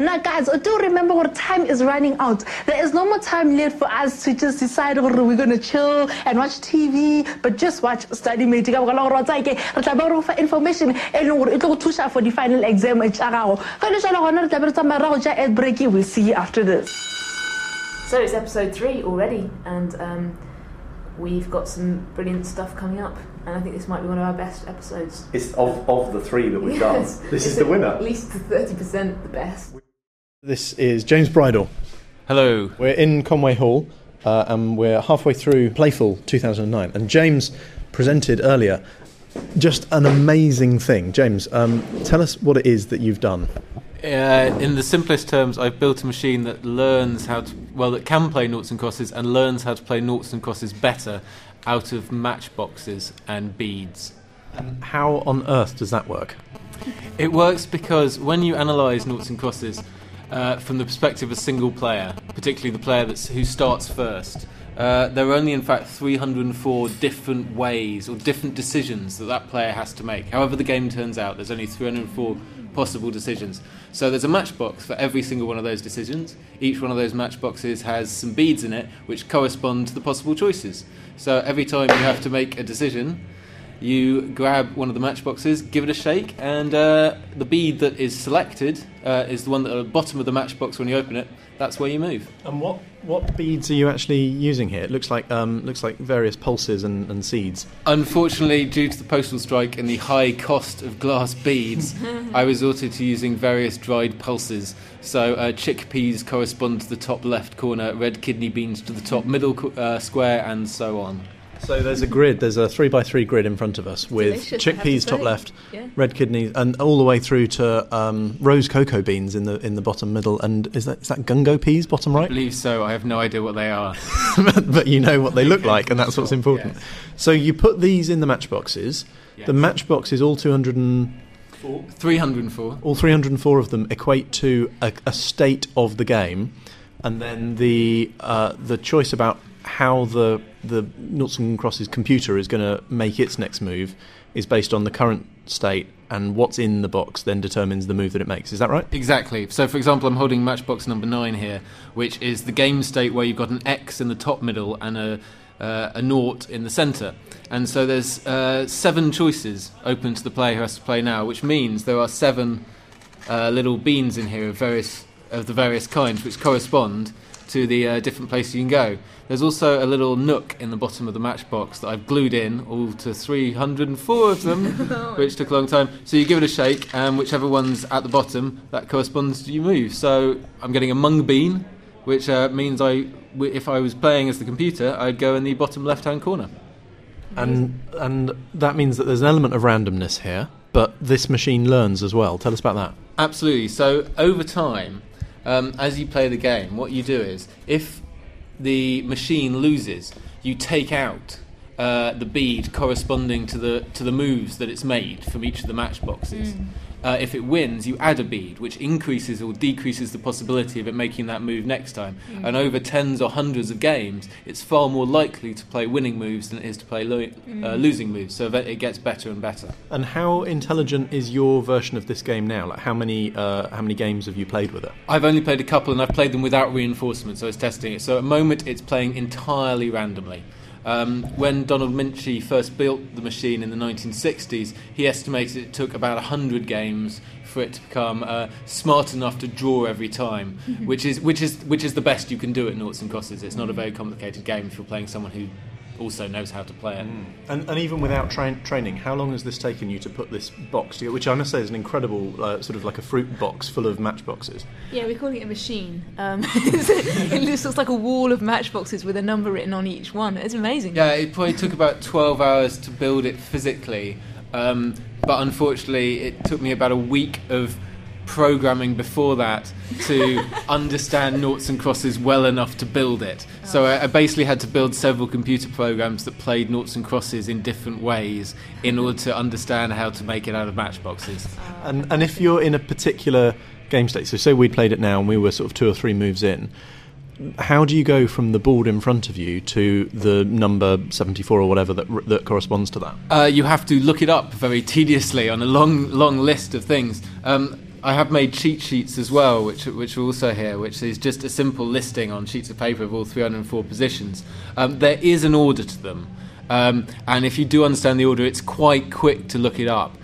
Now, guys, do remember what time is running out. There is no more time left for us to just decide whether we're going to chill and watch TV, but just watch study mate. Ka baka la gore wa tsaya ke re tla ba re fa information e leng gore e tlo go thusa for the final exam e tsa gago. Ga le jalo gona re tla be re tsamaya ra go ja ad break. We'll see you after this. So it's episode three already, and um, we've got some brilliant stuff coming up. And I think this might be one of our best episodes. It's of, of the three that we've Yes. done. This It's is the winner. At least thirty percent the best. This is James Bridle. Hello. We're in Conway Hall uh, and we're halfway through Playful 2009. And James presented earlier just an amazing thing. James, um, tell us what it is that you've done. Uh, in the simplest terms, I've built a machine that learns how to, well, that can play noughts and crosses and learns how to play noughts and crosses better out of matchboxes and beads. How on earth does that work? It works because when you analyse noughts and crosses uh, from the perspective of a single player, particularly the player that's, who starts first, uh, there are only in fact 304 different ways or different decisions that that player has to make. However, the game turns out, there's only 304 possible decisions. So there's a matchbox for every single one of those decisions. Each one of those matchboxes has some beads in it which correspond to the possible choices. So every time you have to make a decision, you grab one of the matchboxes, give it a shake, and uh, the bead that is selected uh, is the one at the bottom of the matchbox when you open it. That's where you move. And what, what beads are you actually using here? It looks like, um, looks like various pulses and, and seeds. Unfortunately, due to the postal strike and the high cost of glass beads, I resorted to using various dried pulses. So uh, chickpeas correspond to the top left corner, red kidney beans to the top middle co- uh, square, and so on. So there's a grid, there's a three by three grid in front of us with Delicious, I to chickpeas top left, Yeah. red kidneys, and all the way through to um, rose cocoa beans in the in the bottom middle. And is that is that gungo peas bottom right? I believe so. I have no idea what they are. but, but you know what they look like, and that's what's important. Yes. So you put these in the matchboxes. Yes. The matchboxes, all 200 and 304. all 304 of them equate to a, a state of the game, and then the uh, the choice about how the the noughts and crosses computer is going to make its next move is based on the current state, and what's in the box then determines the move that it makes. Is that right? Exactly. So, for example, I'm holding matchbox number nine here, which is the game state where you've got an X in the top middle and a uh, a naught in the centre. And so there's uh, seven choices open to the player who has to play now, which means there are seven uh, little beans in here of various of the various kinds, which correspond to the uh, different places you can go. There's also a little nook in the bottom of the matchbox that I've glued in, all to 304 of them, which took a long time. So you give it a shake, and whichever one's at the bottom, that corresponds to your move. So I'm getting a mung bean, which uh, means I, w- if I was playing as the computer, I'd go in the bottom left-hand corner. And and that means that there's an element of randomness here, but this machine learns as well. Tell us about that. Absolutely. So over time, um, as you play the game, what you do is if the machine loses, you take out uh, the bead corresponding to the to the moves that it's made from each of the matchboxes. Uh, if it wins, you add a bead, which increases or decreases the possibility of it making that move next time. And over tens or hundreds of games, it's far more likely to play winning moves than it is to play lo- uh, losing moves. So that it gets better and better. And how intelligent is your version of this game now? Like how many uh, how many games have you played with it? I've only played a couple and I've played them without reinforcement, so it's testing it. So at the moment it's playing entirely randomly. Um, when Donald Michie first built the machine in the 1960s, he estimated it took about 100 games for it to become uh, smart enough to draw every time, which is which is which is the best you can do at noughts and crosses. It's not a very complicated game if you're playing someone who also knows how to play it. And, and even without train, training, how long has this taken you to put this box together? Which I must say is an incredible, uh, sort of like a fruit box full of matchboxes. Yeah, we're calling it a machine. Um, it looks looks like a wall of matchboxes with a number written on each one. It's amazing. Yeah, it probably took about 12 hours to build it physically, um, but unfortunately, it took me about a week of programming before that to understand noughts and crosses well enough to build it. So I, I basically had to build several computer programs that played noughts and crosses in different ways in order to understand how to make it out of matchboxes. And and if you're in a particular game state, so say we played it now and we were sort of two or three moves in, how do you go from the board in front of you to the number 74 or whatever that that corresponds to that? Uh, you have to look it up very tediously on a long, long list of things. Um, I have made cheat sheets as well, which which are also here, which is just a simple listing on sheets of paper of all 304 positions. Um, there is an order to them, um, and if you do understand the order, it's quite quick to look it up.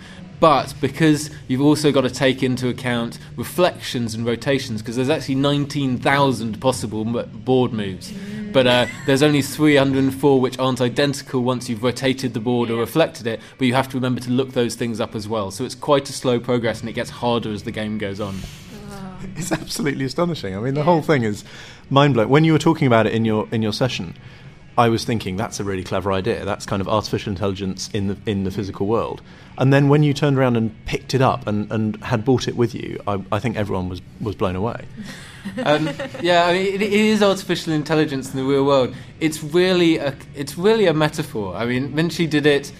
But because you've also got to take into account reflections and rotations, because there's actually 19,000 possible m- board moves, but uh, there's only 304 which aren't identical once you've rotated the board or reflected it. But you have to remember to look those things up as well. So it's quite a slow progress, and it gets harder as the game goes on. It's absolutely astonishing. I mean, the whole thing is mind blowing. When you were talking about it in your in your session, I was thinking that's a really clever idea. That's kind of artificial intelligence in the in the physical world. And then when you turned around and picked it up and, and had bought it with you, I, I think everyone was, was blown away. um, yeah, I mean, it, it is artificial intelligence in the real world. It's really a, it's really a metaphor. I mean, Michie did it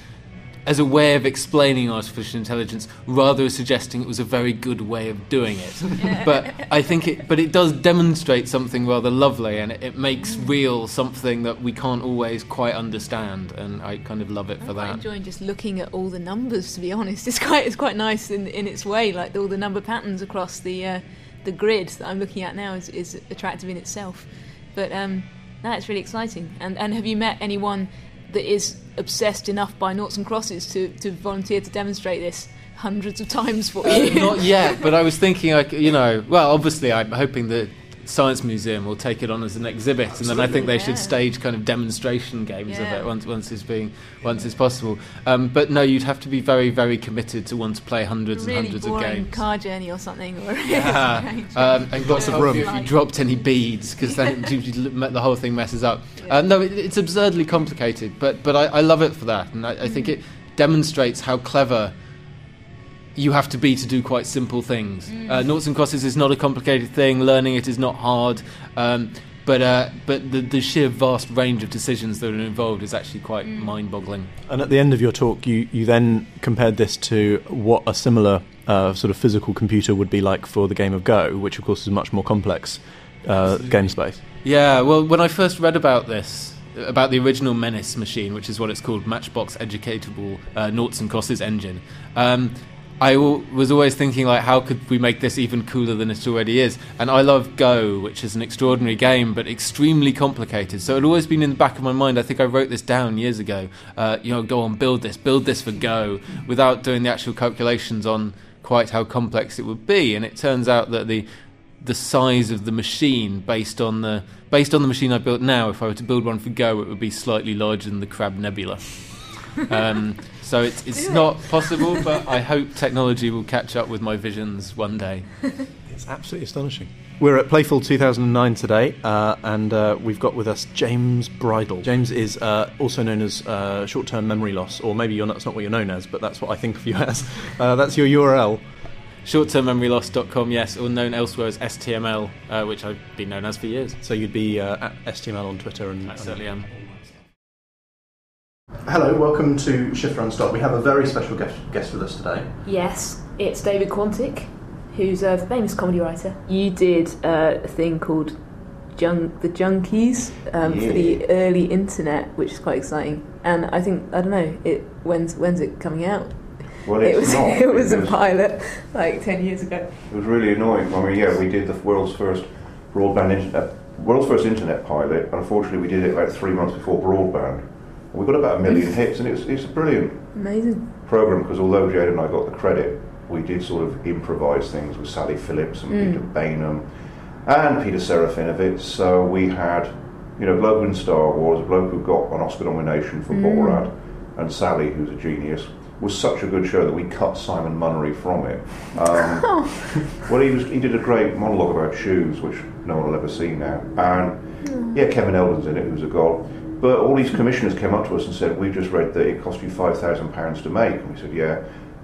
as a way of explaining artificial intelligence, rather than suggesting it was a very good way of doing it. but I think it, but it does demonstrate something rather lovely, and it, it makes real something that we can't always quite understand. And I kind of love it for that. I'm enjoying just looking at all the numbers. To be honest, it's quite it's quite nice in in its way. Like all the number patterns across the uh, the grid that I'm looking at now is, is attractive in itself. But um, it's really exciting. And and have you met anyone that is obsessed enough by noughts and crosses to to volunteer to demonstrate this hundreds of times for uh, you? Not yet, but I was thinking, like, you know, well, obviously, I'm hoping the Science Museum will take it on as an exhibit, and then I think they should stage kind of demonstration games Yeah. of it once once it's being once it's possible. Um, but no, you'd have to be very very committed to want to play hundreds really and hundreds of games. car journey or something. Or Yeah. Um, and Lots of room. If you dropped any beads, because then the whole thing messes up. Uh, no, it, it's absurdly complicated, but but I, I love it for that, and I, I think it demonstrates how clever you have to be to do quite simple things. Uh, noughts and crosses is not a complicated thing. Learning it is not hard. Um, but uh, but the, the sheer vast range of decisions that are involved is actually quite mind-boggling. And at the end of your talk, you, you then compared this to what a similar uh, sort of physical computer would be like for the game of Go, which of course is a much more complex uh, game space. Yeah, well, when I first read about this, about the original Menace machine, which is what it's called, Matchbox Educatable uh, Noughts and Crosses engine, um, I was always thinking, like, how could we make this even cooler than it already is? And I love Go, which is an extraordinary game, but extremely complicated. So it always been in the back of my mind. I think I wrote this down years ago. Uh, you know, go on, build this, build this for Go, without doing the actual calculations on quite how complex it would be. And it turns out that the the size of the machine based on the based on the machine I built now. If I were to build one for Go, it would be slightly larger than the Crab Nebula. Um, so it's it's not possible, but I hope technology will catch up with my visions one day. It's absolutely astonishing. We're at Playful 2009 today, uh, and uh, we've got with us James Bridle. James is uh, also known as uh, short-term memory loss, or maybe you're not, that's not what you're known as, but that's what I think of you as. Uh, that's your URL. Short-termmemoryloss.com, yes, or known elsewhere as STML, uh, which I've been known as for years. So you'd be uh, at STML on Twitter, and I certainly am. Hello, welcome to Shift Run Stop. We have a very special guest, guest with us today. Yes, it's David Quantick, who's a famous comedy writer. You did uh, a thing called Jun- The Junkies um, for the early internet, which is quite exciting. And I think, I don't know, it when's, when's it coming out? Well, it was, not. it was a because pilot like 10 years ago. It was really annoying. I mean, yeah, we did the world's first broadband internet, world's first internet pilot. Unfortunately, we did it about three months before broadband. And we got about a million hits, and it's it's a brilliant Amazing. program because although Jane and I got the credit, we did sort of improvise things with Sally Phillips and Peter Baynham and Peter Serafinowicz. So we had, you know, bloke in Star Wars, a bloke who got an Oscar nomination for Borat, and Sally, who's a genius. Was such a good show that we cut Simon Munnery from it. Um, well, he was he did a great monologue about shoes, which no one will ever see now. And yeah, Kevin Eldon's in it, who's a god. But all these commissioners came up to us and said, "We just read that it cost you five thousand pounds to make." And we said, "Yeah,"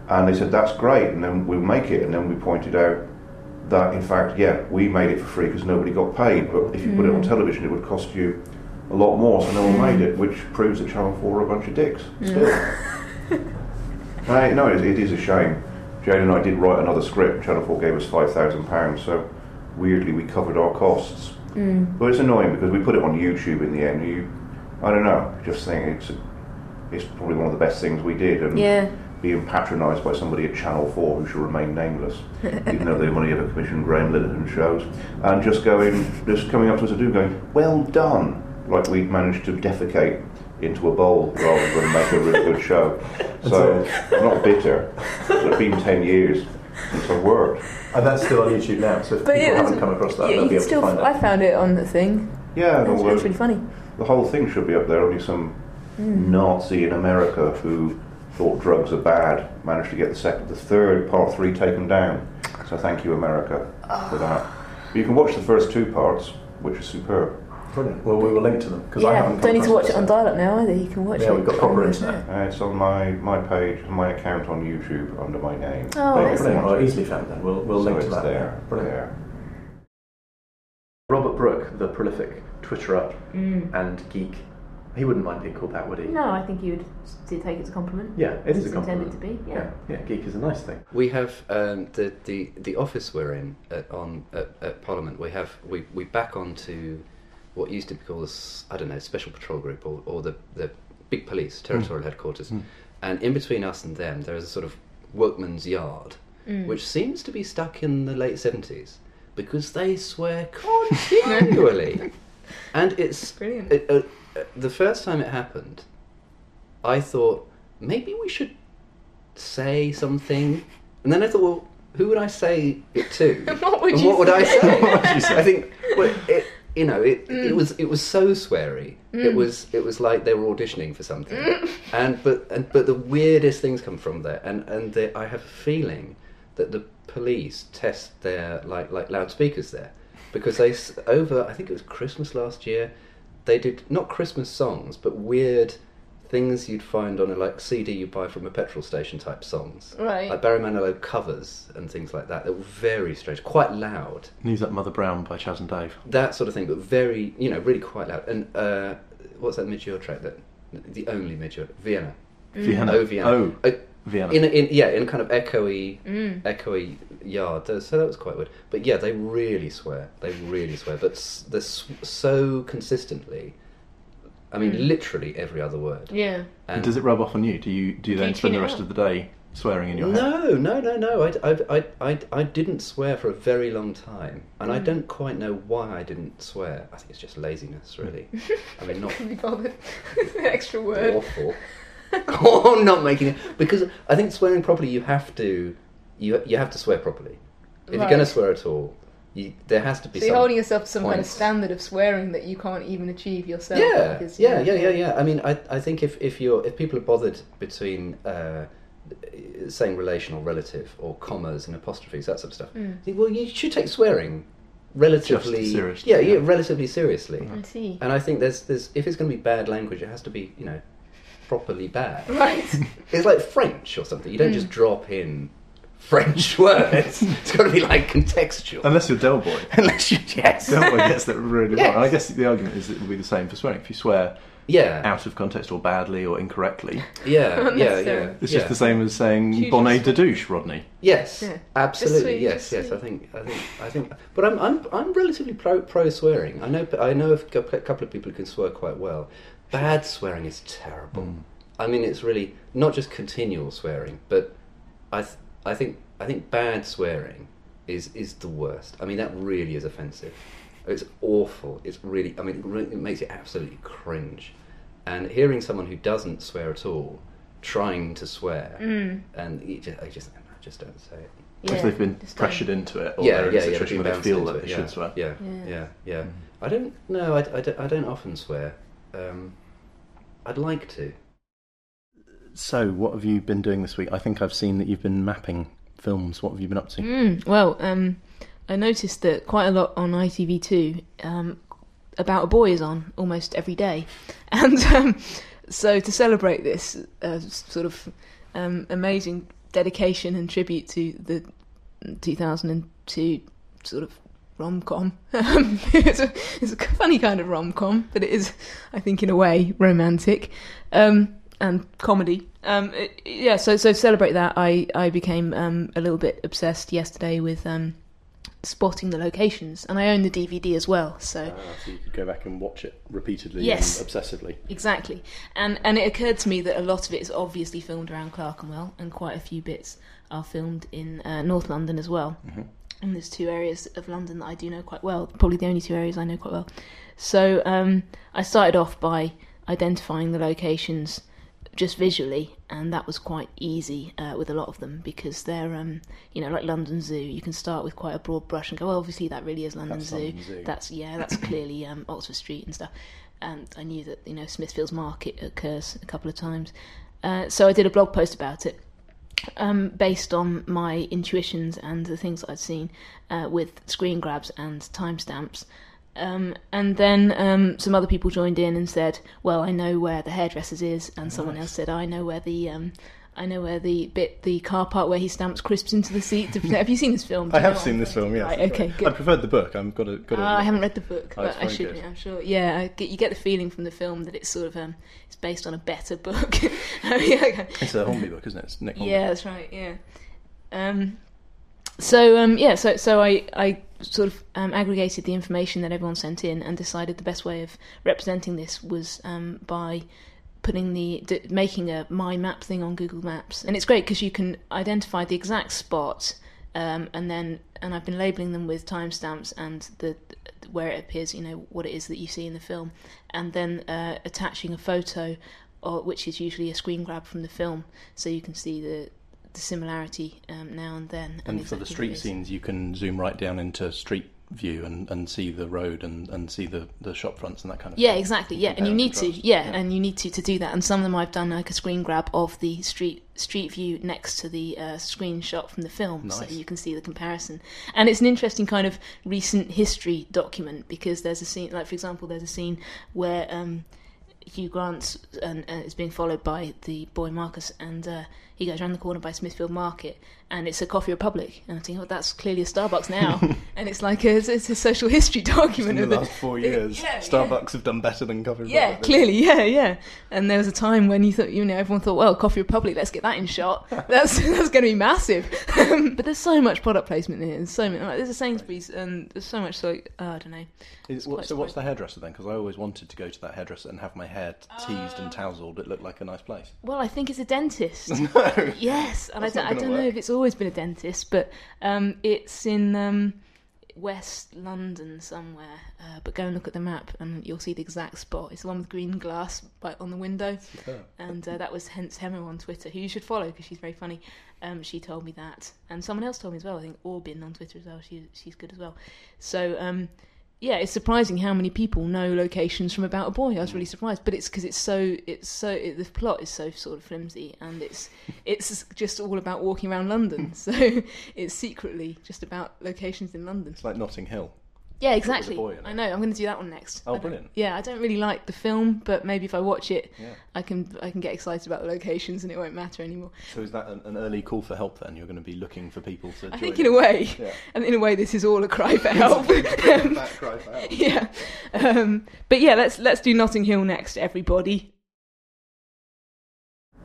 and they said, "That's great." And then we'll make it. And then we pointed out that, in fact, yeah, we made it for free because nobody got paid. But if you put it on hmm. television, it would cost you a lot more. So no one made hmm. it, which proves that Channel Four are a bunch of dicks. Hmm. Still. I, no, it, it is a shame. Jane and I did write another script. Channel 4 gave us £5,000, so weirdly we covered our costs. But it's annoying because we put it on YouTube in the end. You, I don't know, just think it's, it's probably one of the best things we did. And Yeah. being patronised by somebody at Channel 4 who shall remain nameless, even though they've only ever commissioned Graham Linehan shows, and just going, just coming up to us and doing, going, well done, like we'd managed to defecate into a bowl rather than make a really good show. So I'm not bitter. It's been 10 years since I've worked. And that's still on YouTube now, so if people yeah, haven't come across that, yeah, they'll you be able still. to find I it. found it on the thing. Yeah, and That's, all that's the- really funny. The whole thing should be up there. Only some Nazi in America who thought drugs are bad managed to get the second, the third part three taken down. So thank you, America, for that. But you can watch the first two parts, which are superb. Brilliant. Well, we will link to them because I Yeah, haven't. come don't need to watch it on this. dial-up now either. You can watch Yeah, it. Yeah, we've got proper on- internet. Uh, it's on my, my page, my account on YouTube under my name. Oh, David excellent. Brilliant. Well, easily found then. We'll, we'll so link to it's that. there. Brilliant. there. Robert Brook, the prolific Twitterer and geek, he wouldn't mind being called that, would he? Mm. No, I think you would take it as a compliment. Yeah, it is a compliment. intended to be, yeah. yeah, yeah, geek is a nice thing. We have um, the, the the office we're in at, on at, at Parliament. We have we, we back onto what used to be called s- I don't know special patrol group or, or the the big police territorial headquarters, and in between us and them there is a sort of workman's yard, which seems to be stuck in the late seventies because they swear continually, and it's Brilliant. it, uh, the first time it happened, I thought maybe we should say something, and then I thought, well, who would I say it to? What would and you what would I say? say? What would you say? I think, well, it, you know, it, it mm. was it was so sweary. It mm. was it was like they were auditioning for something, mm. and but and but the weirdest things come from there, and and the, I have a feeling that the police test their like like loudspeakers there because they over I think it was Christmas last year they did not Christmas songs but weird things you'd find on a like CD you buy from a petrol station type songs Right. like Barry Manilow covers and things like that that were very strange quite loud Knees Up Mother Brown by Chas and Dave. that sort of thing but very you know really quite loud and uh, what's that Midge track that the only Midge Vienna Vienna. Oh, Vienna. Oh, Uh, Vienna. in, in yeah, in kind of echoey, mm. echoey yard. So so that was quite weird. But yeah, they really swear. They really swear. But s- they're so consistently. I mean, mm. literally every other word. Yeah. and does it rub off on you? Do you do you then spend the rest out? of the day swearing in your head? No, no, no, no. I, I, I, I, I didn't swear for a very long time, and I Mm. don't quite know why I didn't swear. I think it's just laziness, really. I mean, not Can be bothered. Extra word. awful. oh, I'm not making it because I think swearing properly, you have to, you you have to swear properly. If you're going to swear at all, you, there has to be. So you're some holding yourself to some kind of standard of swearing that you can't even achieve yourself. Yeah, because, yeah, yeah, yeah, yeah. I mean, I, I think if, if you're if people are bothered between uh, saying relation or relative or commas and apostrophes that sort of stuff, Mm. Think, well, you should take swearing relatively seriously, Yeah, yeah, yeah. relatively seriously. I see. And I think there's there's if it's going to be bad language, it has to be you know properly bad. Right. It's like French or something. You don't Mm. just drop in French words. it's got to be like contextual. Unless you're Del Boy. Unless you yes. Del Boy gets that really Yes. wrong. I guess the argument is it will be the same for swearing. If you swear Yeah. out of context or badly or incorrectly, Yeah. Yeah. Yeah. it's yeah. just the same as saying Huge bonnet de douche, Rodney. Yes, Yeah. Absolutely. sweet, yes, yes. I think, I think, I think. But I'm, I'm, I'm relatively pro, pro swearing. I know, I know a couple of people who can swear quite well. Bad swearing is terrible. Mm. I mean, it's really not just continual swearing, but I, th- I think, I think bad swearing is is the worst. I mean, that really is offensive. It's awful. It's really. I mean, it, really, it makes you absolutely cringe. And hearing someone who doesn't swear at all trying to swear, Mm. and you just, I just, I just don't say it. Yeah. if they've been just don't. pressured into it or yeah, they're in yeah, a yeah. situation being where they feel that it, they yeah, should swear. Yeah, Yeah. yeah, yeah. Mm. I don't. No, I, I, don't, I don't often swear. Um, I'd like to. So, what have you been doing this week? I think I've seen that you've been mapping films. What have you been up to? Mm, well, um, I noticed that quite a lot on ITV2 um, about a boy is on almost every day, and um, so to celebrate this uh, sort of um, amazing dedication and tribute to the 2002 sort of rom com. it's, a, it's a funny kind of rom com, but it is, I think, in a way, romantic um, and comedy. Um, it- yeah, so so to celebrate that, I I became um, a little bit obsessed yesterday with um, spotting the locations, and I own the DVD as well. So Ah, so you could go back and watch it repeatedly Yes. and obsessively. exactly, and and it occurred to me that a lot of it is obviously filmed around Clerkenwell, and quite a few bits are filmed in uh, North London as well. And there's two areas of London that I do know quite well, probably the only two areas I know quite well. So um, I started off by identifying the locations just visually, and that was quite easy uh, with a lot of them because they're, um, you know, like London Zoo. You can start with quite a broad brush and go, well, obviously that really is London That's Zoo. London Zoo. That's yeah, that's clearly um, Oxford Street and stuff. And I knew that you know Smithfield's Market occurs a couple of times, uh, so I did a blog post about it um, based on my intuitions and the things I'd seen uh, with screen grabs and timestamps. Um, and then um, some other people joined in and said, "Well, I know where the hairdressers is," and someone else said, "I know where the." Um, I know where the bit, the car part where he stamps crisps into the seat. Have you seen this film? I have seen this film. Yes. Right, okay, good. I preferred the book. I'm got to. Got to Ah, I haven't read the book, Oh, but I should. good. I'm sure. Yeah, I get, you get the feeling from the film that it's sort of um, it's based on a better book. Oh, okay. It's a Hornby book, isn't it? It's Nick Hornby. Yeah, that's right. Yeah. Um, so um, yeah, so so I I sort of um, aggregated the information that everyone sent in and decided the best way of representing this was um, by putting the d- making a my map thing on Google Maps, and it's great because you can identify the exact spot. Um, and then, and I've been labeling them with timestamps and the where it appears, you know, what it is that you see in the film, and then uh, attaching a photo, or, which is usually a screen grab from the film, so you can see the the similarity um, now and then. And for the street scenes, you can zoom right down into street view and, and see the road and, and see the, the shop fronts and that kind of Yeah, thing. exactly. Yeah, and you need to. Yeah, Yeah. and you need to to do that. And some of them I've done like a screen grab of the street street view next to the uh, screenshot from the film, so you can see the comparison. And it's an interesting kind of recent history document because there's a scene, like for example, there's a scene where. Um, Hugh Grant and uh, is being followed by the boy Marcus, and uh, he goes around the corner by Smithfield Market, and it's a Coffee Republic, and I think, oh, that's clearly a Starbucks now, and it's like a, it's a social history document In of the the- last four years, Yeah, yeah. Starbucks have done better than Coffee Republic. yeah, clearly, yeah, yeah. And there was a time when you thought, you know, everyone thought, well, Coffee Republic, let's get that in shot. That's that's going to be massive. but there's so much product placement in it. There's so many. Like, there's a Sainsbury's, and there's so much. So uh, I don't know. Is, what, so what's the hairdresser then? Because I always wanted to go to that hairdresser and have my hair teased and tousled. It looked like a nice place. Well, I think it's a dentist. No. yes, and I don't, not I don't know if it's always been a dentist, but um, it's in um, West London somewhere. Uh, but go and look at the map, and you'll see the exact spot. It's the one with green glass by, on the window. and uh, that was hence Hemo on Twitter, who you should follow because she's very funny. Um, she told me that, and someone else told me as well. I think Orbin on Twitter as well. She, she's good as well. So um, yeah, it's surprising how many people know locations from About a Boy. I was really surprised, but it's because it's so it's so it, the plot is so sort of flimsy, and it's it's just all about walking around London. so it's secretly just about locations in London. It's like Notting Hill. Yeah, exactly. boy. I know. I'm going to do that one next. Oh, brilliant. Yeah, I don't really like the film, but maybe if I watch it, Yeah. I can I can get excited about the locations, and it won't matter anymore. So is that an, an early call for help then? You're going to be looking for people to I join think you? in a way, Yeah. and in a way, this is all a cry for help. That cry for help. yeah, um, but yeah, let's let's do Notting Hill next, everybody.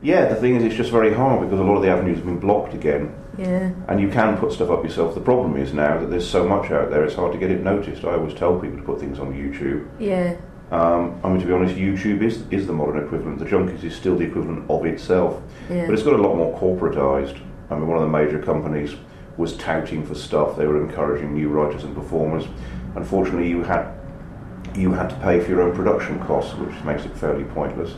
Yeah, the thing is, it's just very hard because a lot of the avenues have been blocked again, Yeah. and you can put stuff up yourself. The problem is now that there's so much out there, it's hard to get it noticed. I always tell people to put things on YouTube. Yeah. Um, I mean, to be honest, YouTube is is the modern equivalent. The Junkies is still the equivalent of itself, Yeah. but it's got a lot more corporatized. I mean, one of the major companies was touting for stuff. They were encouraging new writers and performers. Unfortunately, you had you had to pay for your own production costs, which makes it fairly pointless.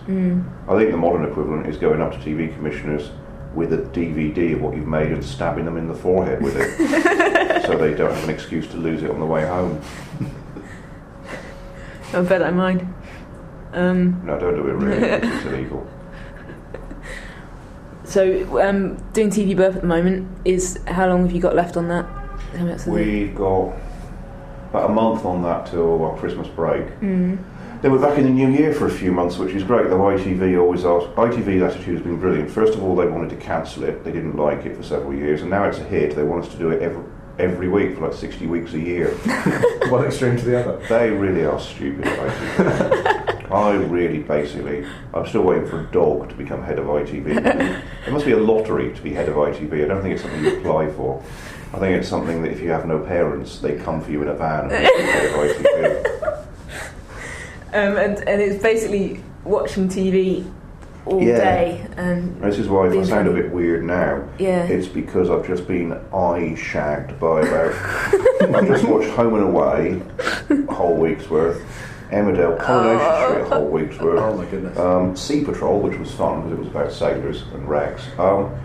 I think the modern equivalent is going up to TV commissioners with a DVD of what you've made and stabbing them in the forehead with it, so they don't have an excuse to lose it on the way home. I bet I mind. Um, No, don't do it really. it's illegal. so, um, doing TV Burp at the moment is how long have you got left on that? How much is it? We've got about a month on that till our Christmas break. Mm. Then we're back in the new year for a few months, which is great. Though ITV always asked, ITV's attitude has been brilliant. First of all, they wanted to cancel it; they didn't like it for several years, and now it's a hit. They want us to do it every every week for like sixty weeks a year. One extreme to the other. they really are stupid. ITV. I really, basically, I'm still waiting for a dog to become head of ITV. There must be a lottery to be head of ITV. I don't think it's something you apply for. I think it's something that if you have no parents, they come for you in a van and they get it right to you. Um, and, and it's basically watching TV all Yeah. day. And This is why if I sound a bit weird now, yeah. it's because I've just been eye shagged by about. I've just watched Home and Away, a whole week's worth. Emmerdale, Coronation Street, a whole week's worth. Oh my goodness. Um, sea Patrol, which was fun because it was about sailors and wrecks. Um,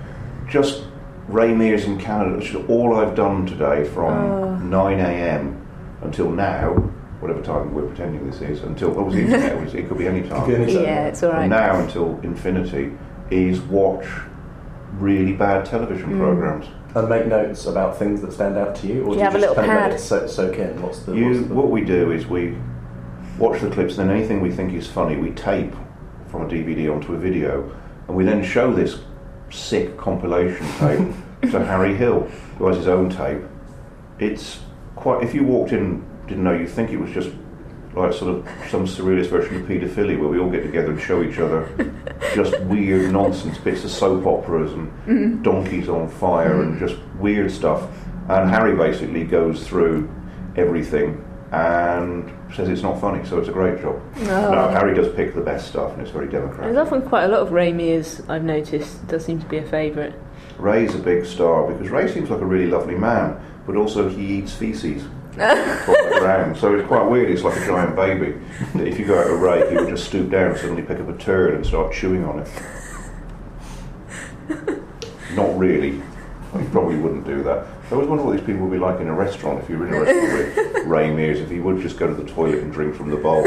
just Ray Mears in Canada, which is all I've done today from 9 a.m. until now, whatever time we're pretending this is, until, what was the internet? It was- It could be any time. Any time. yeah, it's all From now until infinity is watch really bad television Mm. programs. And make notes about things that stand out to you, or Do do you have a just little kind pad? it so- soak in? What's the, You, what's the what we do is we watch the clips, and then anything we think is funny, we tape from a DVD onto a video, and we then show this sick compilation tape to Harry Hill, who has his own tape. It's quite. If you walked in, didn't know, you'd think it was just like sort of some surrealist version of paedophilia, where we all get together and show each other just weird nonsense bits of soap operas and mm-hmm. donkeys on fire and mm-hmm. just weird stuff. And Harry basically goes through everything and says it's not funny, so it's a great job. No, oh. Harry does pick the best stuff, and it's very democratic. There's often quite a lot of Ray Mears I've noticed. Does seem to be a favourite. Ray's a big star because Ray seems like a really lovely man, but also he eats feces from the ground, so it's quite weird. It's like a giant baby. That if you go out to Ray, he would just stoop down and suddenly pick up a turd and start chewing on it. Not really. He probably wouldn't do that. I always wonder what these people would be like in a restaurant if you were in a restaurant with Ray Mears, if he would just go to the toilet and drink from the bowl.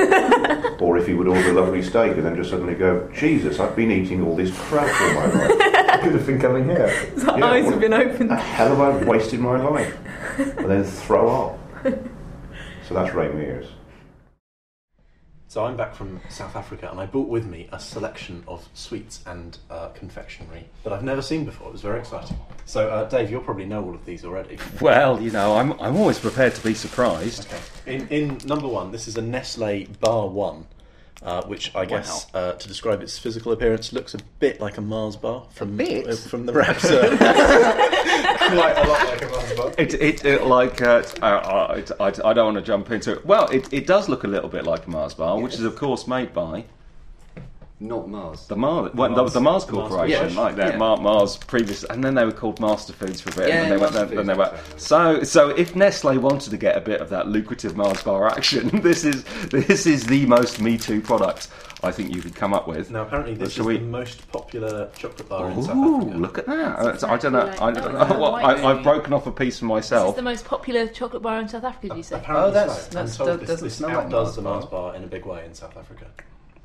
or if he would order a lovely steak and then just suddenly go, Jesus, I've been eating all this crap all my life. I could have been coming here. His Yeah, eyes have been opened. The hell have I wasted my life? And then throw up. So that's Ray Mears. So I'm back from South Africa and I brought with me a selection of sweets and uh, confectionery that I've never seen before. It was very exciting. So, uh, Dave, you'll probably know all of these already. Well, you know, I'm, I'm always prepared to be surprised. Okay. In, in number one, this is a Nestle Bar One, uh, which I guess, uh, to describe its physical appearance, looks a bit like a Mars bar from bit? uh, from the Raptor. Quite a lot like a Mars bar. It, it, it like uh, uh, uh, it, I, I don't want to jump into it. Well, it, it does look a little bit like a Mars bar, which is of course made by Not Mars. the Mars, well, Mars- the, the Mars the Mars Corporation, Corporation. like that. Yeah. Mar- Mars previous, and then they were called Master Foods for a bit. Yeah, and then they went, Master then, then they went. exactly. So, so if Nestle wanted to get a bit of that lucrative Mars bar action, this is this is the most Me Too product I think you could come up with. Now, apparently, this is we- the most popular chocolate bar in South Ooh, Africa. look at that! That's- I don't know. exactly I oh, like- don't that. know. What, White I, baby. I've broken off a piece for myself. This is myself. the most popular chocolate bar in South Africa, did you say? Apparently Oh, that's- so. that's- I'm that this, doesn't this smell like outdoes Mars the. Mars bar in a big way in South Africa.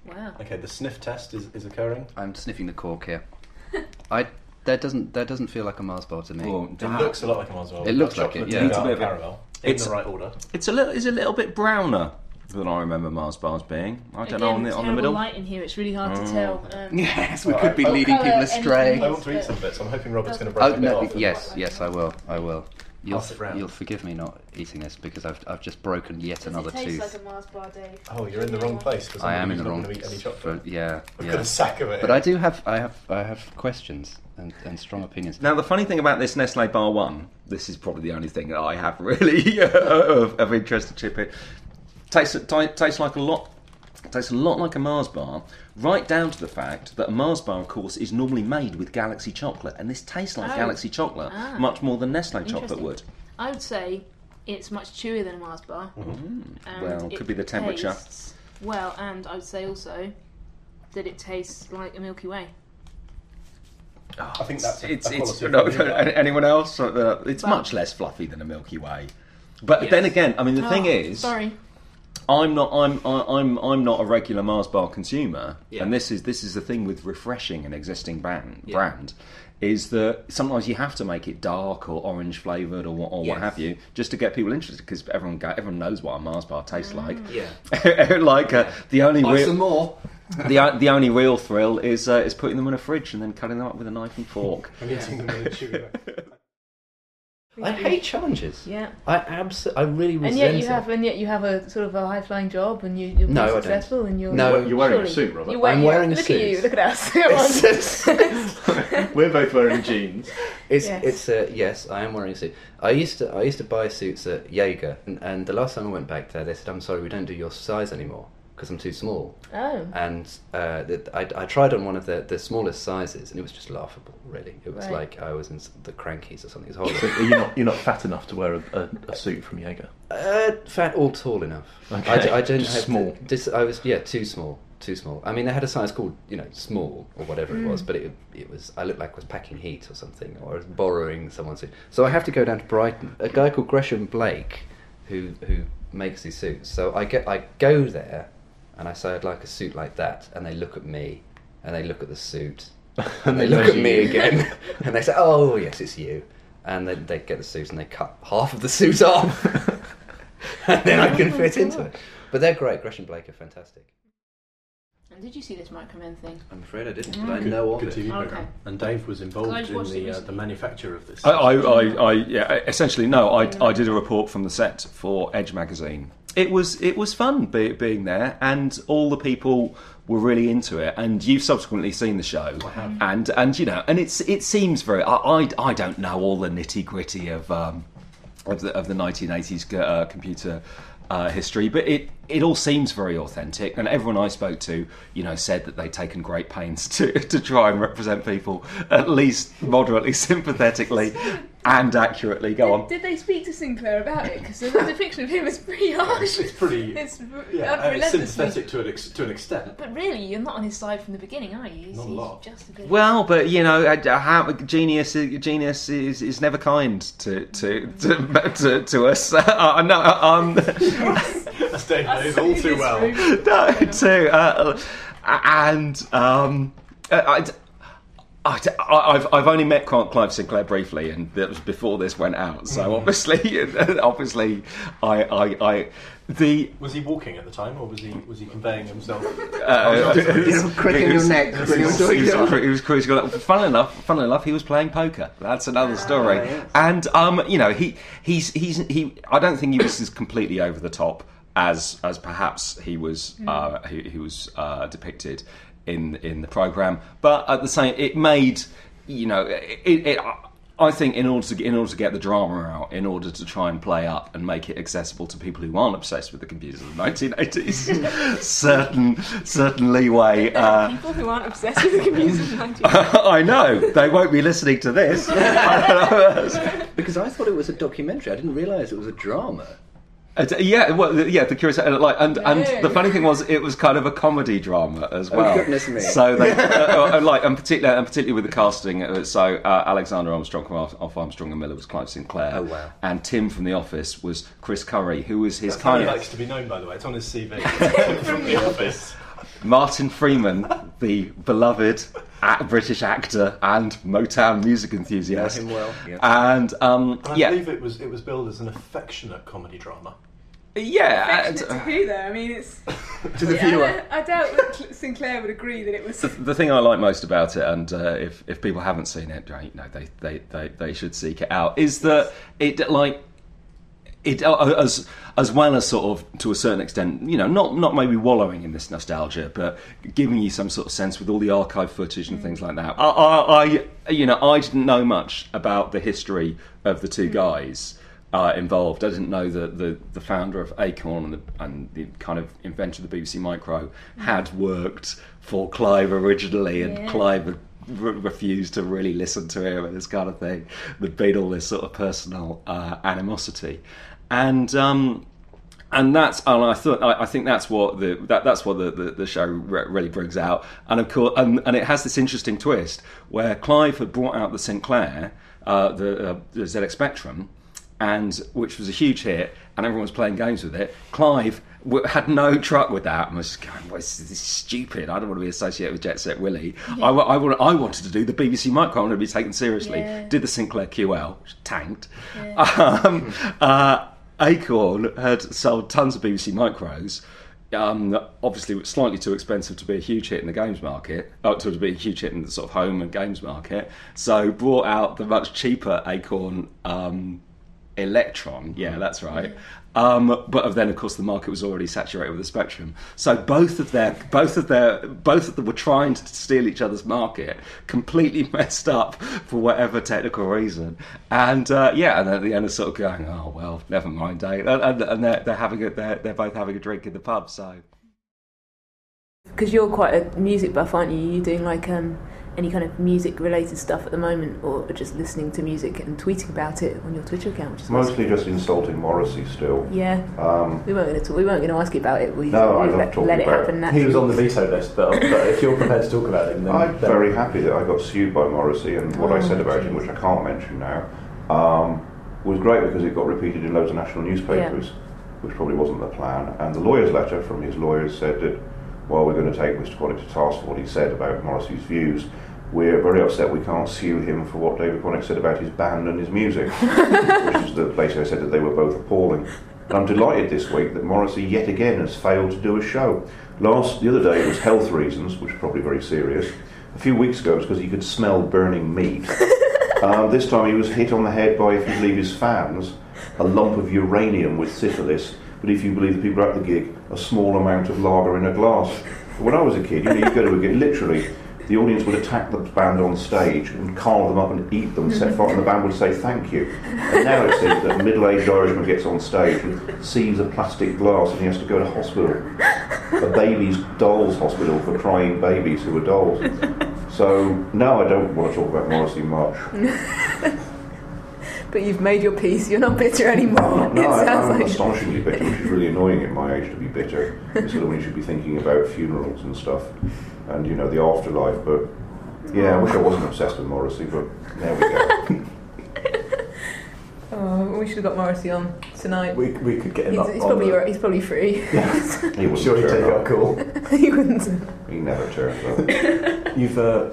Wow. Okay, the sniff test is, is occurring. I'm sniffing the cork here. I that doesn't that doesn't feel like a Mars bar to me. Oh, It damn. looks a lot like a Mars bar. It looks like it, chocolate, yeah. nougat, It's a bit of a- caramel in it's- the right order. It's a little, it's a little bit browner than I remember Mars bars being. I don't Again, know on the on the terrible middle. light in here. It's really hard to tell. Um, Yes, we could be I- I- leading Colour people anything astray. else. I want to eat some bits. I'm hoping Robert's going to break Oh a bit no! off. Yes, yes, I will. I will. You'll, Pass it round. you'll forgive me not eating this because I've I've just broken yet Does another it taste tooth. like a Mars bar, Dave? Oh, you're in the wrong place. For I am somebody in the who's wrong. Not going to eat any for- yeah, I've yeah. got a sack of it. But I do have I have I have questions and, and strong opinions. Now, the funny thing about this Nestle Bar One, this is probably the only thing that I have really of, of interest to chip in. Tastes t- tastes like a lot. Tastes a lot like a Mars bar, right down to the fact that a Mars bar, of course, is normally made with Galaxy chocolate, and this tastes like Oh. Galaxy chocolate Ah. much more than Nestle chocolate would. I would say it's much chewier than a Mars bar. Mm-hmm. Well, it could be the temperature. tastes- well, and I would say also that it tastes like a Milky Way. I think that's a, It's, a it's quality of no, anyone else? Uh, It's But- much less fluffy than a Milky Way. But Yes. then again, I mean, the thing Oh, is, sorry. I'm not. I'm. I- I'm. I'm not a regular Mars bar consumer, Yeah. and this is this is the thing with refreshing an existing brand. Yeah. Brand is that sometimes you have to make it dark or orange flavored or, what- or Yes. what have you, just to get people interested because everyone go, everyone knows what a Mars bar tastes like. Yeah. like uh, the only Buy real, some more. the the only real thrill is uh, is putting them in a fridge and then cutting them up with a knife and fork. And eating them in a chewy way. I hate challenges. Yeah. I absolutely, I really resent And yet you it. have, and yet you have a sort of a high flying job, and you, you're No, I don't. successful, and you're No. You're wearing a suit, Robert. You're wearing, I'm wearing a look suit. at you, look at us. Come on. We're both wearing jeans. It's Yes. it's uh, yes, I am wearing a suit. I used to I used to buy suits at Jaeger, and, and the last time I went back there, they said, "I'm sorry, we don't do your size anymore because I'm too small." Oh. And uh, the, I, I tried on one of the, the smallest sizes, and it was just laughable. Really, it was Right. like I was in s- the Krankies or something. It was horrible. you're not you're not fat enough to wear a, a, a suit from Jaeger. uh, fat or tall enough. Okay. I, d- I didn't Just have small. This, I was yeah, too small, too small. I mean, they had a size called you know small or whatever it was, but it it was I looked like I was packing heat or something, or I was borrowing someone's suit. So I have to go down to Brighton. A guy called Gresham Blake, who who makes these suits. So I get I go there, and I say I'd like a suit like that, and they look at me, and they look at the suit, and they look at me again, and they say, "Oh yes, it's you." And then they get the suit and they cut half of the suit off, and then I can fit into it. But they're great. Gresham Blake are fantastic. And did you see this Micromen thing? I'm afraid I didn't, Mm. but I Good, know of good it. TV Okay. program. And Dave was involved I just in watched it the uh, recently. the manufacture of this. I, I, I, I yeah, essentially no. I, I did a report from the set for Edge magazine. It was it was fun be, being there, and all the people were really into it. And you've subsequently seen the show, and and you know, and it's it seems very. I I, I don't know all the nitty gritty of um, of the of the 1980s uh, computer. Uh, history, but it, it all seems very authentic, and everyone I spoke to, you know, said that they'd taken great pains to, to try and represent people at least moderately sympathetically and accurately. Go on. Did they speak to Sinclair about it? Because the depiction of him is pretty harsh. It's pretty- It's yeah, and it's unrelentlessly- sympathetic to an ex- to an extent. But really, you're not on his side from the beginning, are you? He's, Not a lot. just a bit. Well, but you know, uh, how, genius genius is, is never kind to to to, to, to us. Uh, no, um, As Dave knows all too well. no, too, uh, and um, I. I, have I've only met Grant Clive Sinclair briefly, and that was before this went out. So obviously, obviously, I, I, I the Was he walking at the time, or was he was he conveying himself? uh, cracking he was- your neck. He was, he was, he was cruising. along. Funnily enough, funnily enough, he was playing poker. That's another story. yes. And um, you know, he he's he's he. I don't think he was completely over the top as as perhaps he was uh, he, he was uh, depicted in in the program. But at the same, it made you know it. it I think in order to get, in order to get the drama out, in order to try and play up and make it accessible to people who aren't obsessed with the computers of the 1980s, certain certain leeway. Uh, People who aren't obsessed with the computers in the 90s. I know they won't be listening to this. Because I thought it was a documentary. I didn't realise it was a drama. Uh, yeah, well, the- yeah, the curious, uh, like, and and the funny thing was, it was kind of a comedy drama as well. Oh, well. goodness me. So they, uh, uh, like, and particularly, and particularly with the casting. Uh, so uh, Alexander Armstrong from Alf Alf Armstrong and Miller was Clive Sinclair. Oh, wow. And Tim from The Office was Chris Curry, who was his That's how kind he of likes to be known, by the way. It's on his CV from the office. Martin Freeman, the beloved a- British actor and Motown music enthusiast. Know him well, yeah. And um, And I yeah, believe it was it was billed as an affectionate comedy drama. yeah. and, Affectionate to who, though? I mean, it's. To the Yeah, viewer. I, I doubt that Cl- Sinclair would agree that it was. the, the thing I like most about it, and uh, if if people haven't seen it, right, no, they, they, they, they should seek it out. Is that it like it uh, as as well as sort of to a certain extent, you know, not not maybe wallowing in this nostalgia, but giving you some sort of sense with all the archive footage and things like that. I, I, I you know, I didn't know much about the history of the two guys. Uh, involved. I didn't know that the, the founder of Acorn and the, and the kind of inventor of the BBC Micro had worked for Clive originally, and Yeah. Clive had refused to really listen to him and this kind of thing. There'd been all this sort of personal uh, animosity, and um, and that's and I thought I, I think that's what the that, that's what the, the, the show re- really brings out, and of course, and, and it has this interesting twist where Clive had brought out the Sinclair, uh, the, uh, the ZX Spectrum, and which was a huge hit, and everyone was playing games with it. Clive had no truck with that and was going, well, this, this is stupid. I don't want to be associated with Jet Set Willy. I, I, wa- I wanted to do the BBC Micro. I wanted to be taken seriously. Yeah. Did the Sinclair QL, which tanked. Um, uh, Acorn had sold tons of BBC Micros. um, obviously it's slightly too expensive to be a huge hit in the games market, uh, to be a huge hit in the sort of home and games market. So brought out the much cheaper Acorn um, Electron. Yeah, that's right. Um, but then, of course, the market was already saturated with the Spectrum. So both of their, both of their, both of them were trying to steal each other's market, completely messed up for whatever technical reason. And uh, yeah, and at the end, of sort of going, oh well, never mind, eh? And, and, and they're, they're having a, they're, they're both having a drink in the pub. So Because you're quite a music buff, aren't you? You're doing like um, any kind of music related stuff at the moment, or just listening to music and tweeting about it on your Twitter account? Which is Mostly just insulting Morrissey still. Yeah, Um, we weren't going to talk. We weren't going to ask you about it. We, No, I we love let, talking let it about happen it. naturally. He was on the veto list, but, but if you're prepared to talk about him, then I'm then- very happy that I got sued by Morrissey, and what I Oh, said about him, which I can't mention now, um, was great because it got repeated in loads of national newspapers, which probably wasn't the plan. And the lawyer's letter from his lawyers said that, well, we're going to take Mr. Quantick to task for what he said about Morrissey's views. We're very upset we can't sue him for what David Quantick said about his band and his music, which is the basically I said that they were both appalling. And I'm delighted this week that Morrissey yet again has failed to do a show. Last the other day it was health reasons, which is probably very serious. A few weeks ago it was because he could smell burning meat. Um, this time he was hit on the head by, if you believe his fans, a lump of uranium with syphilis. But if you believe the people at the gig, a small amount of lager in a glass. When I was a kid, you know, you go to a gig, literally, the audience would attack the band on stage and carve them up and eat them, set fire, and the band would say thank you. And now it seems that a middle-aged Irishman gets on stage and sees a plastic glass and he has to go to hospital, a baby's dolls hospital for crying babies who are dolls. So no, I don't want to talk about Morrissey much. But you've made your peace. You're not bitter anymore. No, it I, sounds I'm like. astonishingly bitter, which is really annoying at my age to be bitter. It's sort of when you should be thinking about funerals and stuff, and you know the afterlife. But yeah, I wish I wasn't obsessed with Morrissey, but there we go. Oh, we should have got Morrissey on tonight. we, we could get him He's, up. he's on probably the- he's probably free. He wouldn't Sure, he'd take turn our call. he wouldn't. He never turns up. You've uh,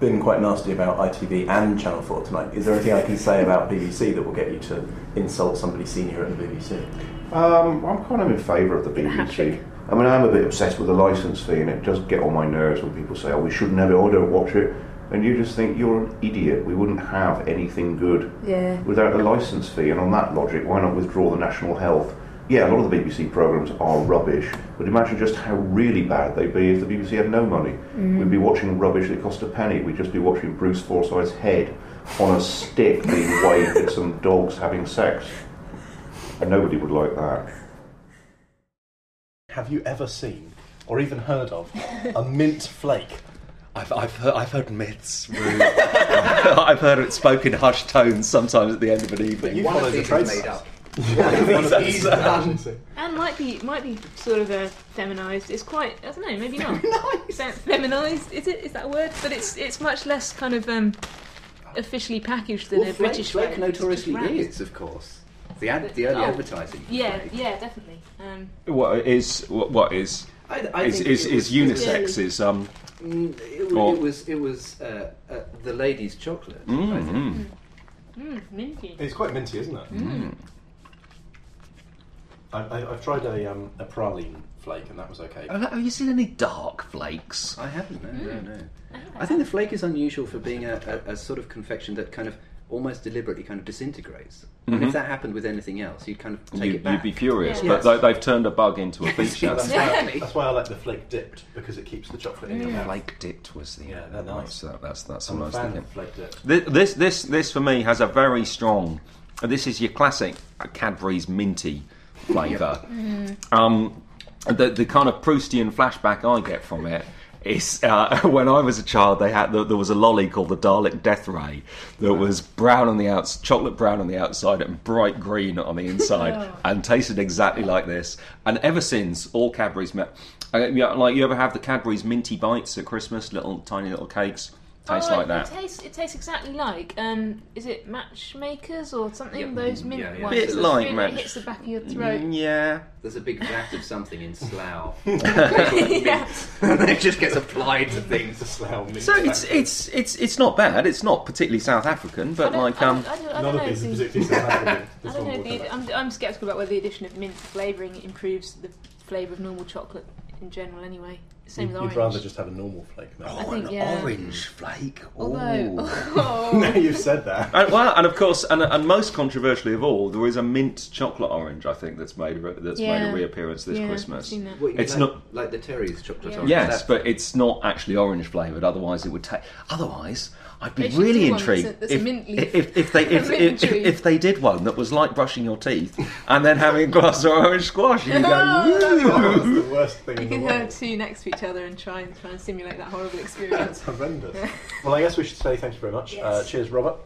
been quite nasty about ITV and Channel 4 tonight. Is there anything I can say about BBC that will get you to insult somebody senior at the BBC? Um, I'm kind of in favour of the BBC. I mean, I'm a bit obsessed with the licence fee, and it does get on my nerves when people say, "Oh, we shouldn't have it. Oh, don't watch it." And you just think you're an idiot. We wouldn't have anything good Yeah. without the licence fee. And on that logic, why not withdraw the national health? Yeah, a lot of the BBC programmes are rubbish, but imagine just how really bad they'd be if the BBC had no money. Mm-hmm. We'd be watching rubbish that cost a penny. We'd just be watching Bruce Forsyth's head on a stick being waved at some dogs having sex. And nobody would like that. Have you ever seen or even heard of a mint flake? I've, I've, heard, I've heard myths. Rude. I've heard it spoken in hushed tones sometimes at the end of an evening. You One follow of the these is made stuff. Up. That's, uh, And might be might be sort of a feminised. It's quite I don't know, maybe not. Fe- Feminised is it? Is that a word? But it's it's much less kind of um, officially packaged than Well, a Flake, British Flake one. It's just notoriously is, of course. The, ad, the early Oh. advertising. Yeah, Flake. yeah, definitely. Um, What is what, what is I, I is, think is, it is was- unisex? Is um Mm, it, Or- it was it was uh, uh, the lady's chocolate. I mm, think. mm. mm, minty. It's quite minty, isn't it? I, I, I've tried a, um, a praline flake and that was okay. Oh, Have you seen any dark flakes? I haven't. No, no, no. I think the flake is unusual for being a, a, a sort of confection that kind of almost deliberately kind of disintegrates. And if that happened with anything else, you'd kind of take Mm-hmm. You, it back. you'd be furious, Yeah. but they, they've turned a bug into a beach Yeah, nut. that's, why I, Exactly. that's why I like the flake dipped because it keeps the chocolate in your mouth. Flake dipped was the Yeah, they're nice. That's that's, that's I'm what I a was fan thinking. of flake dipped. Thi- This this this for me has a very strong. This is your classic Cadbury's minty flavour. Um, the the kind of Proustian flashback I get from it is uh, when I was a child. They had there was a lolly called the Dalek Death Ray that was brown on the outs, chocolate brown on the outside, and bright green on the inside, and tasted exactly like this. And ever since, all Cadbury's met. Uh, like you ever have the Cadbury's minty bites at Christmas, little tiny little cakes, taste Oh, like it, that. It tastes, it tastes exactly like. Um, is it matchmakers or something? Yep. Those mint Yeah, yeah. ones. Bit that like really match- hits the back of your throat. Mm, yeah. There's a big vat of something in Slough. Yeah. and it just gets applied to things. The Slough mint So it's it's it's it's not bad. It's not particularly South African, but don't- like I um. don't, I don't, I None don't of know. these if particularly South African. I don't know. The, I'm, I'm sceptical about whether the addition of mint flavouring improves the flavour of normal chocolate in general, anyway. Same You'd, with you'd rather just have a normal flake. Oh, now. I think, an yeah. orange flake. Although, oh, now you've said that. And, well, and of course, and, and most controversially of all, there is a mint chocolate orange. I think that's made a, that's made a reappearance this yeah, I've Christmas. seen that. What, It's like, not- like the Terry's chocolate Yeah. orange. Yes, but it's not actually orange flavoured. Otherwise, it would take. Otherwise, I'd be really do that's a- intrigued that's if, if, if they if, A if, if they did one that was like brushing your teeth and then having a glass of orange squash and you go. Oh, that's the worst thing You in the can world. have two next to each other and try and try and simulate that horrible That's experience. horrendous. well, I guess we should say thank you very much. Uh, cheers, Robert.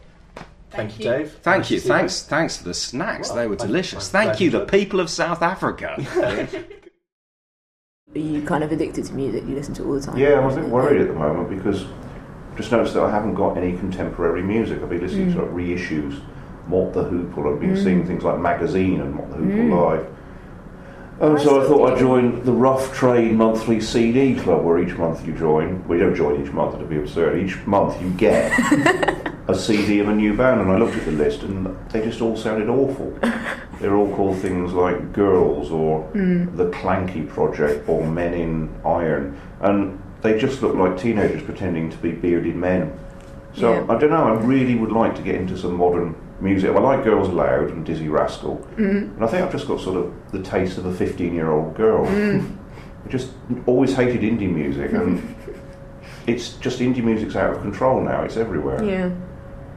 Thank, you, you. Dave. Thank Nice you, to see thanks, thanks for the snacks. Well, they were delicious. I'm Thank you, you the enjoyed people of South Africa. Are you kind of addicted to music? You listen to all the time? Yeah, I'm a bit worried at the moment because I've just noticed that I haven't got any contemporary music. I've been listening Mm. to like, reissues, Mott the Hoople. I've been seeing things like Magazine and Mott the Hoople Mm. Live. Oh, and so I thought I'd join the Rough Trade monthly CD club, where each month you join. We don't join each month; it'd be absurd. Each month you get a CD of a new band, and I looked at the list, and they just all sounded awful. They're all called things like Girls or mm. The Clanky Project or Men in Iron, and they just look like teenagers pretending to be bearded men. So Yeah. I don't know. I really would like to get into some modern music. I like Girls Aloud and Dizzee Rascal, mm-hmm. and I think I've just got sort of the taste of a 15-year-old girl. I mm. just always hated indie music, and it's just indie music's out of control now. It's everywhere. Yeah.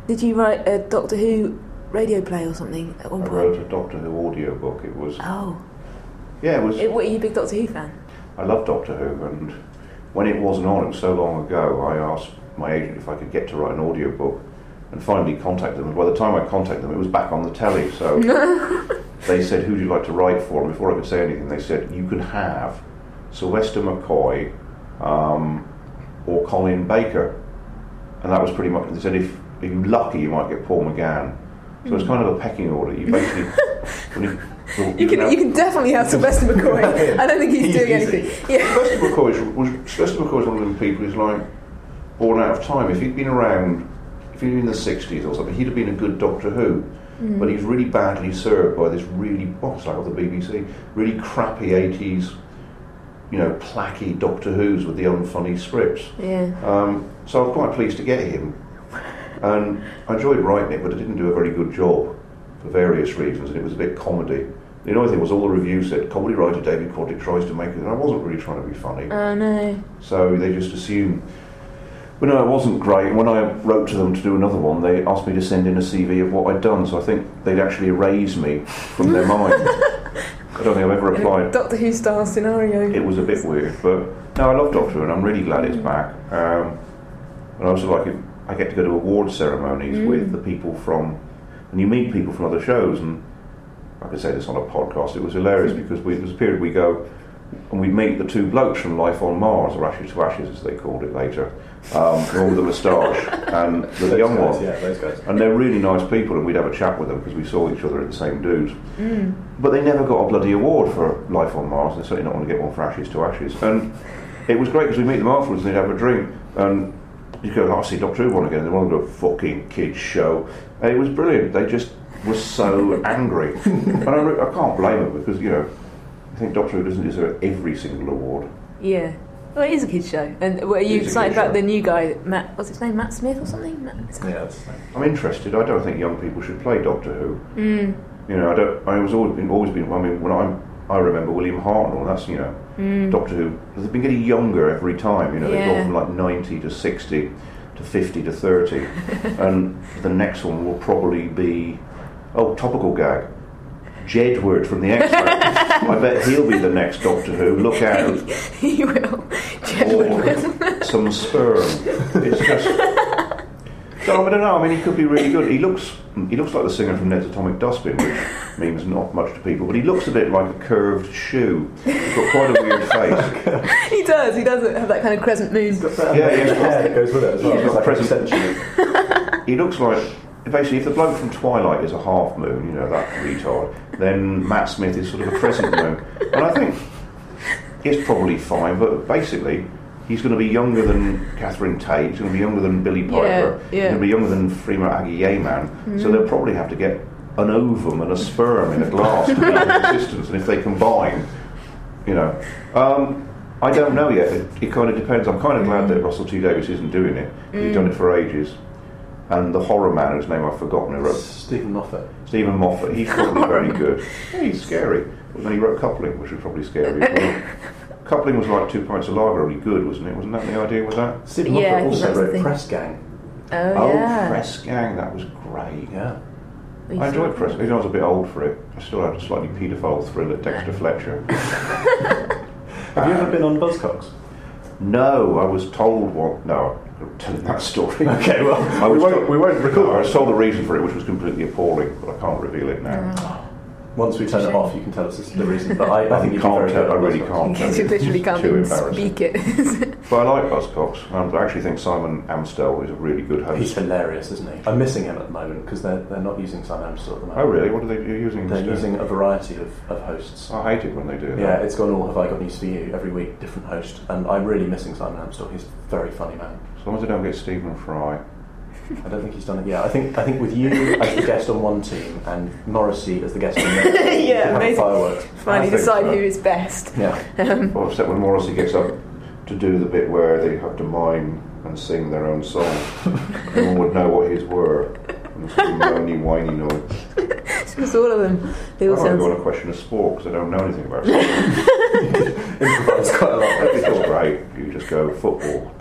Did you write a Doctor Who radio play or something at one I point? wrote a Doctor Who audio book. It was Oh, yeah, it was. it, are you a big Doctor Who fan? I love Doctor Who, and when it wasn't on, it was so long ago, I asked my agent if I could get to write an audiobook and finally contact them. And by the time I contacted them, it was back on the telly. So they said, Who'd you like to write for? And before I could say anything, they said, You can have Sylvester McCoy um, or Colin Baker. And that was pretty much, they said, If, if you're lucky, you might get Paul McGann. So it's kind of a pecking order. You basically. when you, You can, you can definitely have Sylvester McCoy. I don't think he's He's doing easy. anything. Yeah. Sylvester McCoy is, was Sylvester McCoy was one of them people who's like born out of time. If he'd been around, if he'd been in the sixties or something, he'd have been a good Doctor Who. But he's really badly served by this really, it's like with the BBC, really crappy eighties, you know, placky Doctor Who's with the unfunny scripts. Yeah. Um, so I was quite pleased to get him, and I enjoyed writing it, but I didn't do a very good job for various reasons, and it was a bit comedy. The only thing was all the reviews said comedy writer David Quantick tries to make it, and I wasn't really trying to be funny. Oh no. So they just assumed. But no, it wasn't great. When I wrote to them to do another one, they asked me to send in a CV of what I'd done. So I think they'd actually erased me from their mind. I don't think I've ever applied. Doctor Who style scenario. It was a bit weird, but no, I love Doctor Who, and I'm really glad it's mm. back. Um, and I also like it. I get to go to award ceremonies with mm. the people from, and you meet people from other shows, and I could say this on a podcast. It was hilarious hmm. because we, there was a period we go and we'd meet the two blokes from Life on Mars, or Ashes to Ashes as they called it later, um, the one with the moustache and the Those young guys, one. Yeah, those guys. And they're really nice people, and we'd have a chat with them because we saw each other at the same dudes. But they never got a bloody award for Life on Mars, and they're certainly not want to get one for Ashes to Ashes. And it was great because we meet them afterwards and they'd have a drink. And you go, oh, I see Doctor Who one again. They want to do a fucking kids show. And it was brilliant. They just were so angry. and I, re- I can't blame them because, you know, I think Doctor Who doesn't deserve every single award. Yeah. Well, it is a kids' show. And were you It is a excited about show. the new guy, Matt? What's his name? Matt Smith or something? Matt, Yeah, that's the same. I'm interested. I don't think young people should play Doctor Who. Mm. You know, I don't. I was always been, always been. I mean, when I'm, I remember William Hartnell. That's you know, mm. Doctor Who. They've been getting younger every time. You know, they go Yeah. from like 90 to 60 to 50 to 30, and the next one will probably be oh topical gag. Jedward from the X Men. I bet he'll be the next Doctor Who. Look out. he will. or some sperm. It's just. So I don't know. I mean, he could be really good. He looks. He looks like the singer from Ned's Atomic Dustbin, which means not much to people. But he looks a bit like a curved shoe. He's got quite a weird face. he does. He does have that kind of crescent moon. Yeah, yeah. Yeah, it goes with it as well. Yeah. It's like Present- an extension. He looks like. Basically, if the bloke from Twilight is a half moon, you know that retard, then Matt Smith is sort of a crescent moon. And I think it's probably fine. But basically, he's going to be younger than Catherine Tate. He's going to be younger than Billie Piper. Yeah, He's going to be younger than Freema Agyeman. So they'll mm. probably have to get an ovum and a sperm in a glass to be in existence. And if they combine, You know, um, I don't know yet. It, it kind of depends. I'm kind of glad mm. that Russell T Davies isn't doing it. He's mm. done it for ages. And the horror man, whose name I've forgotten, who wrote Steven Moffat. Steven Moffat. He's probably very good. Yeah, he's scary. But then he wrote Coupling, which was probably scary as well. Coupling was like two pints of lager, only good, wasn't it? Wasn't that the idea with that? Steven Yeah, I Moffat think also that's the wrote thing. Press Gang. Oh, Oh, yeah. Press Gang, that was great. Yeah. You I enjoyed saw- Press. Gang. I was a bit old for it. I still had a slightly paedophile thrill at Dexter Fletcher. Have you ever been on Buzzcocks? No, I was told what. No, I'm telling that story. Okay, well, I we won't, told- we won't record I was told the reason for it, which was completely appalling, but I can't reveal it now. Mm. Once we turn it off, you can tell us the reason. But I, I think you can't tell- I really can't. Because you literally can't Too speak it. But I like Buzzcocks, and I actually think Simon Amstell is a really good host. He's hilarious, isn't he? I'm missing him at the moment because they're, they're not using Simon Amstell at the moment. Oh, really? What are they using They're instead? using a variety of, of hosts. I hate it when they do that. Yeah, it's gone all Have I Got News for You every week, different host. And I'm really missing Simon Amstell. He's a very funny man. As long as they don't get Stephen Fry. I don't think he's done it yet. I think I think with you as the guest on one team and Morrissey as the guest on the other, Yeah, you could have amazing. fireworks. Finally decide so. who is best. Yeah. Um, well, except when Morrissey gets up to do the bit where they have to mime and sing their own song. no one would know what his were. And it's a moany, whiny noise. Because all of them, they I all want to sound. go on a question of sport because I don't know anything about sport. Improvise quite a lot. That'd be all right. You just go football.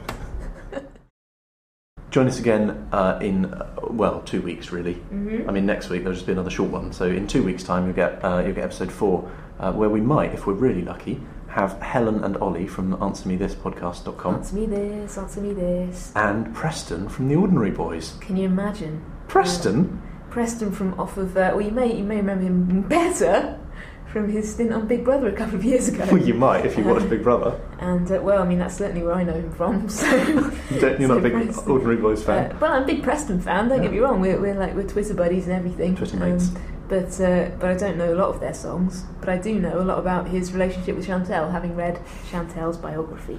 Join us again uh, in uh, well two weeks really. Mm-hmm. I mean next week there'll just be another short one. So in two weeks' time you'll get uh, you'll get episode four, uh, where we might, if we're really lucky, have Helen and Ollie from AnswerMeThisPodcast.com Answer me this, answer me this. and Preston from The Ordinary Boys. Can you imagine? Preston. Preston from off of. Uh, well, you may you may remember him better from his stint on Big Brother a couple of years ago. Well, you might if you watch Big Brother. And uh, well, I mean that's certainly where I know him from. So You're not a big Preston. Ordinary Boys fan. Uh, well, I'm a big Preston fan. Don't get me wrong. We're, we're like we're Twitter buddies and everything. Um, Twitter mates. but uh, but I don't know a lot of their songs. But I do know a lot about his relationship with Chantelle, having read Chantelle's biography.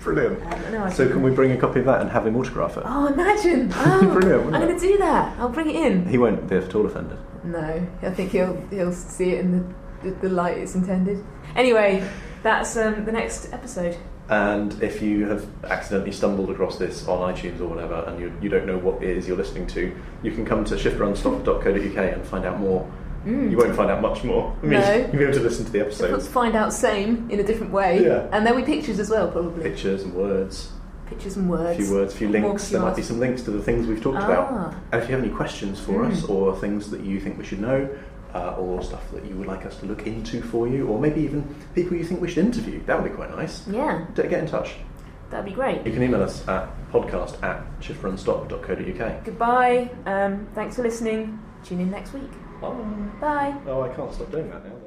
Brilliant. Um, no, So can we bring a copy of that and have him autograph it? Oh, imagine! Oh, Brilliant, I'm going to do that. I'll bring it in. He won't be at all offended. No, I think he'll he'll see it in the, the, the light it's intended. Anyway, that's um, the next episode. And if you have accidentally stumbled across this on iTunes or whatever, and you, you don't know what it is you're listening to, you can come to shiftrunstop.co.uk and find out more. You won't find out much more. I mean, No. you'll be able to listen to the episode. Let's find out same in a different way. Yeah. And there'll be pictures as well, probably. pictures and words, Pictures and words. a few words, a few links. There might be some links to the things we've talked Ah. about. And if you have any questions for Mm. us or things that you think we should know, uh, or stuff that you would like us to look into for you, or maybe even people you think we should interview, that would be quite nice. Yeah, D- Get in touch. that'd be great. You can email us at podcast at shiftrunstop.co.uk. Goodbye. Um, thanks for listening. Tune in next week. Bye. Bye. Oh, I can't stop doing that now.